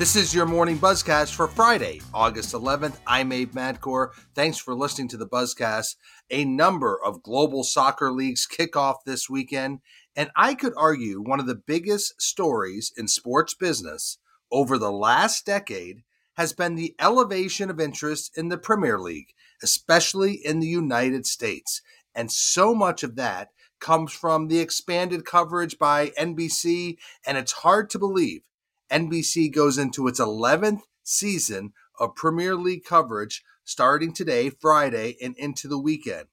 This is your morning buzzcast for Friday, August 11th. I'm Abe Madkour. Thanks for listening to the buzzcast. A number of global soccer leagues kick off this weekend, and I could argue one of the biggest stories in sports business over the last decade has been the elevation of interest in the Premier League, especially in the United States. And so much of that comes from the expanded coverage by NBC, and it's hard to believe NBC goes into its 11th season of Premier League coverage starting today, Friday, and into the weekend.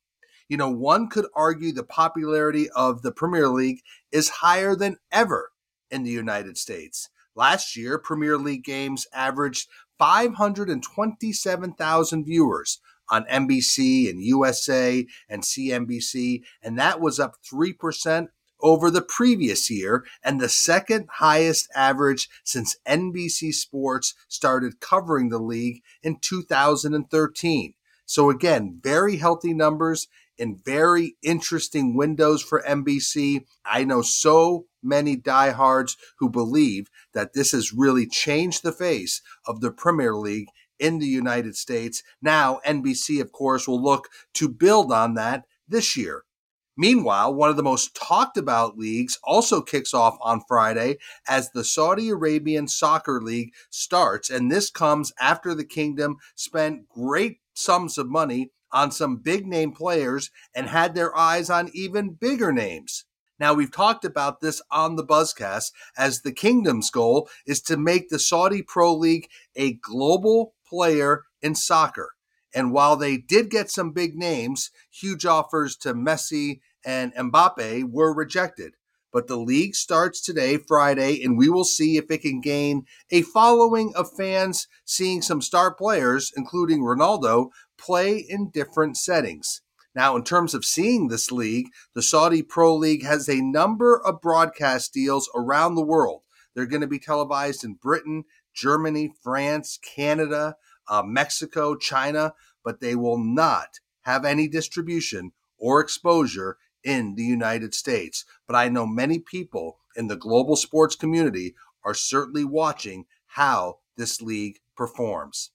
You know, one could argue the popularity of the Premier League is higher than ever in the United States. Last year, Premier League games averaged 527,000 viewers on NBC and USA and CNBC, and that was up 3% over the previous year and the second highest average since NBC Sports started covering the league in 2013. So, again, very healthy numbers in very interesting windows for NBC. I know so many diehards who believe that this has really changed the face of the Premier League in the United States. Now, NBC, of course, will look to build on that this year. Meanwhile, one of the most talked about leagues also kicks off on Friday as the Saudi Arabian Soccer League starts. And this comes after the kingdom spent great sums of money on some big name players and had their eyes on even bigger names. Now, we've talked about this on the Buzzcast as the kingdom's goal is to make the Saudi Pro League a global player in soccer. And while they did get some big names, huge offers to Messi and Mbappe were rejected. But the league starts today, Friday, and we will see if it can gain a following of fans seeing some star players, including Ronaldo, play in different settings. Now, in terms of seeing this league, the Saudi Pro League has a number of broadcast deals around the world. They're going to be televised in Britain, Germany, France, Canada, uh, Mexico, China, but they will not have any distribution or exposure in the United States. But I know many people in the global sports community are certainly watching how this league performs.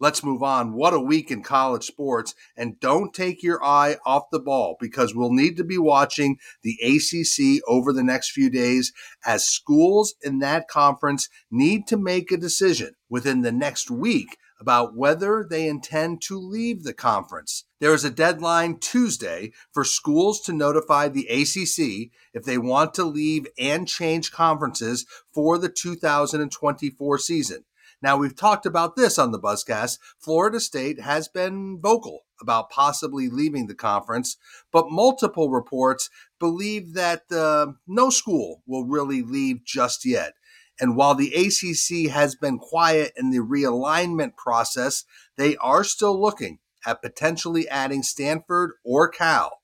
Let's move on. What a week in college sports. And don't take your eye off the ball because we'll need to be watching the ACC over the next few days as schools in that conference need to make a decision within the next week about whether they intend to leave the conference. There is a deadline Tuesday for schools to notify the ACC if they want to leave and change conferences for the 2024 season. Now, we've talked about this on the Buzzcast. Florida State has been vocal about possibly leaving the conference, but multiple reports believe that uh, no school will really leave just yet. And while the ACC has been quiet in the realignment process, they are still looking at potentially adding Stanford or Cal.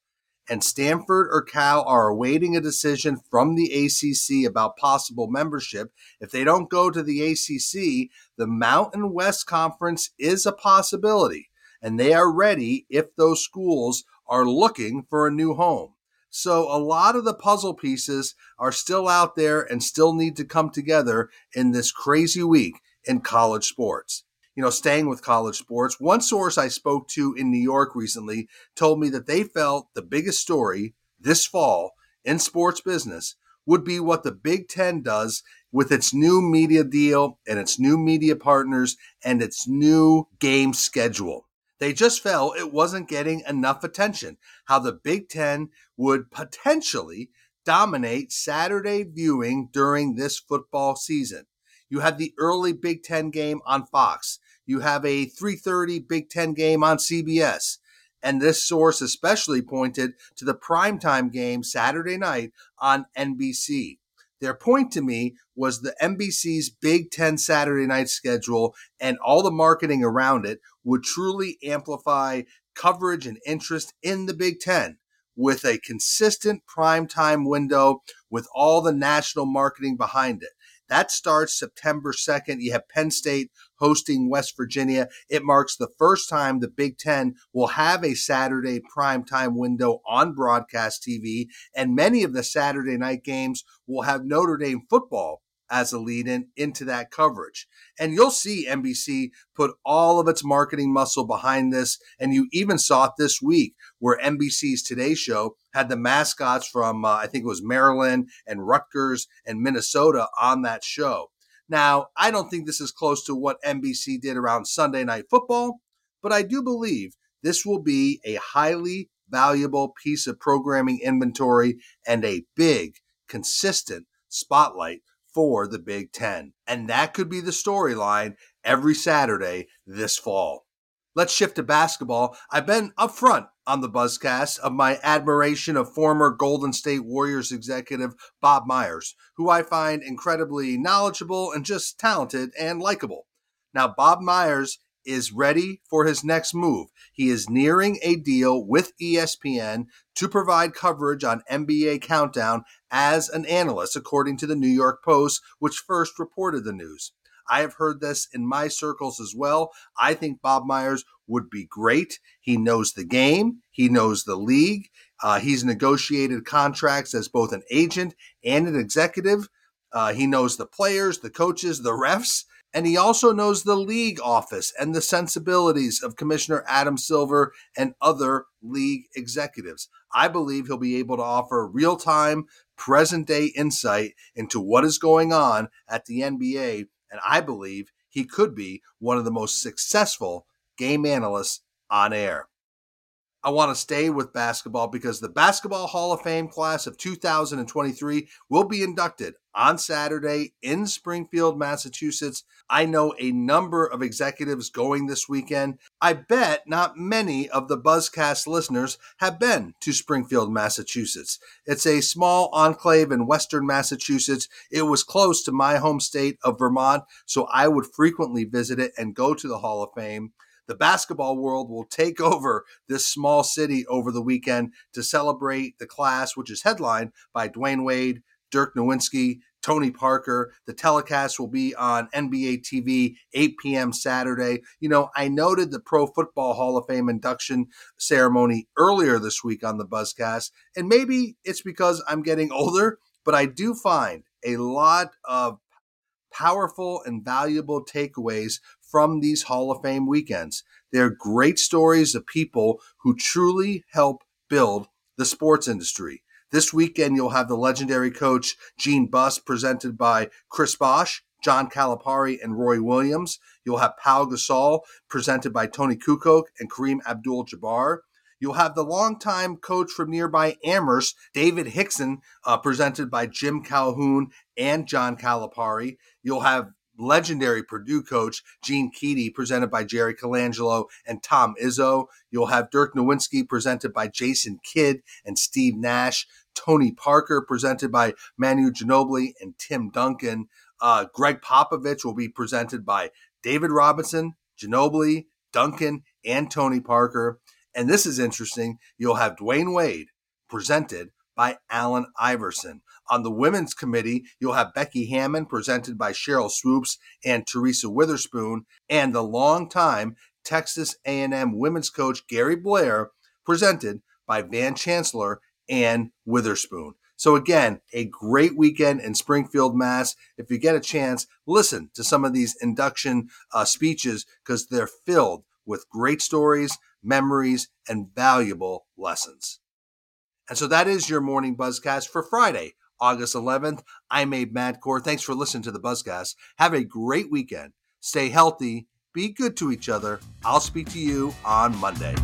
And Stanford or Cal are awaiting a decision from the ACC about possible membership. If they don't go to the ACC, the Mountain West Conference is a possibility. And they are ready if those schools are looking for a new home. So a lot of the puzzle pieces are still out there and still need to come together in this crazy week in college sports. You know, staying with college sports, one source I spoke to in New York recently told me that they felt the biggest story this fall in sports business would be what the Big Ten does with its new media deal and its new media partners and its new game schedule. They just felt it wasn't getting enough attention. How the Big Ten would potentially dominate Saturday viewing during this football season. You have the early Big Ten game on Fox. You have a 3:30 Big Ten game on CBS. And this source especially pointed to the primetime game Saturday night on NBC. Their point to me was the NBC's Big Ten Saturday night schedule and all the marketing around it would truly amplify coverage and interest in the Big Ten with a consistent primetime window with all the national marketing behind it. That starts September 2nd. You have Penn State hosting West Virginia. It marks the first time the Big Ten will have a Saturday primetime window on broadcast TV, and many of the Saturday night games will have Notre Dame football as a lead in into that coverage. And you'll see NBC put all of its marketing muscle behind this. And you even saw it this week where NBC's Today Show had the mascots from, uh, I think it was Maryland and Rutgers and Minnesota on that show. Now, I don't think this is close to what NBC did around Sunday Night Football, but I do believe this will be a highly valuable piece of programming inventory and a big, consistent spotlight for the Big Ten. And that could be the storyline every Saturday this fall. Let's shift to basketball. I've been upfront on the Buzzcast of my admiration of former Golden State Warriors executive Bob Myers, who I find incredibly knowledgeable and just talented and likable. Now, Bob Myers is ready for his next move. He is nearing a deal with ESPN to provide coverage on NBA Countdown as an analyst, according to the New York Post, which first reported the news. I have heard this in my circles as well. I think Bob Myers would be great. He knows the game, he knows the league. Uh, he's negotiated contracts as both an agent and an executive. Uh, he knows the players, the coaches, the refs. And he also knows the league office and the sensibilities of Commissioner Adam Silver and other league executives. I believe he'll be able to offer real time, present day insight into what is going on at the NBA. And I believe he could be one of the most successful game analysts on air. I want to stay with basketball because the Basketball Hall of Fame class of 2023 will be inducted on Saturday in Springfield, Massachusetts. I know a number of executives going this weekend. I bet not many of the Buzzcast listeners have been to Springfield, Massachusetts. It's a small enclave in western Massachusetts. It was close to my home state of Vermont, so I would frequently visit it and go to the Hall of Fame the basketball world will take over this small city over the weekend to celebrate the class, which is headlined by Dwyane Wade, Dirk Nowitzki, Tony Parker. The telecast will be on NBA TV, 8 p.m. Saturday. You know, I noted the Pro Football Hall of Fame induction ceremony earlier this week on the Buzzcast, and maybe it's because I'm getting older, but I do find a lot of powerful and valuable takeaways from these Hall of Fame weekends. They're great stories of people who truly help build the sports industry. This weekend, you'll have the legendary coach Gene Bess presented by Chris Bosh, John Calipari, and Roy Williams. You'll have Pau Gasol presented by Toni Kukoc and Kareem Abdul Jabbar. You'll have the longtime coach from nearby Amherst, David Hixon, uh, presented by Jim Calhoun and John Calipari. You'll have legendary Purdue coach Gene Keady, presented by Jerry Colangelo and Tom Izzo. You'll have Dirk Nowitzki, presented by Jason Kidd and Steve Nash. Tony Parker, presented by Manu Ginobili and Tim Duncan. Uh, Gregg Popovich will be presented by David Robinson, Ginobili, Duncan, and Tony Parker. And this is interesting. You'll have Dwyane Wade presented by Allen Iverson. On the women's committee, you'll have Becky Hammon, presented by Sheryl Swoopes and Teresa Weatherspoon, and the longtime Texas A&M women's coach Gary Blair, presented by Van Chancellor and Weatherspoon. So again, a great weekend in Springfield, Mass. If you get a chance, listen to some of these induction uh, speeches because they're filled with great stories, memories, and valuable lessons. And so that is your morning buzzcast for Friday, August 11th. I'm Abe Madkour. Thanks for listening to the buzzcast. Have a great weekend. Stay healthy. Be good to each other. I'll speak to you on Monday.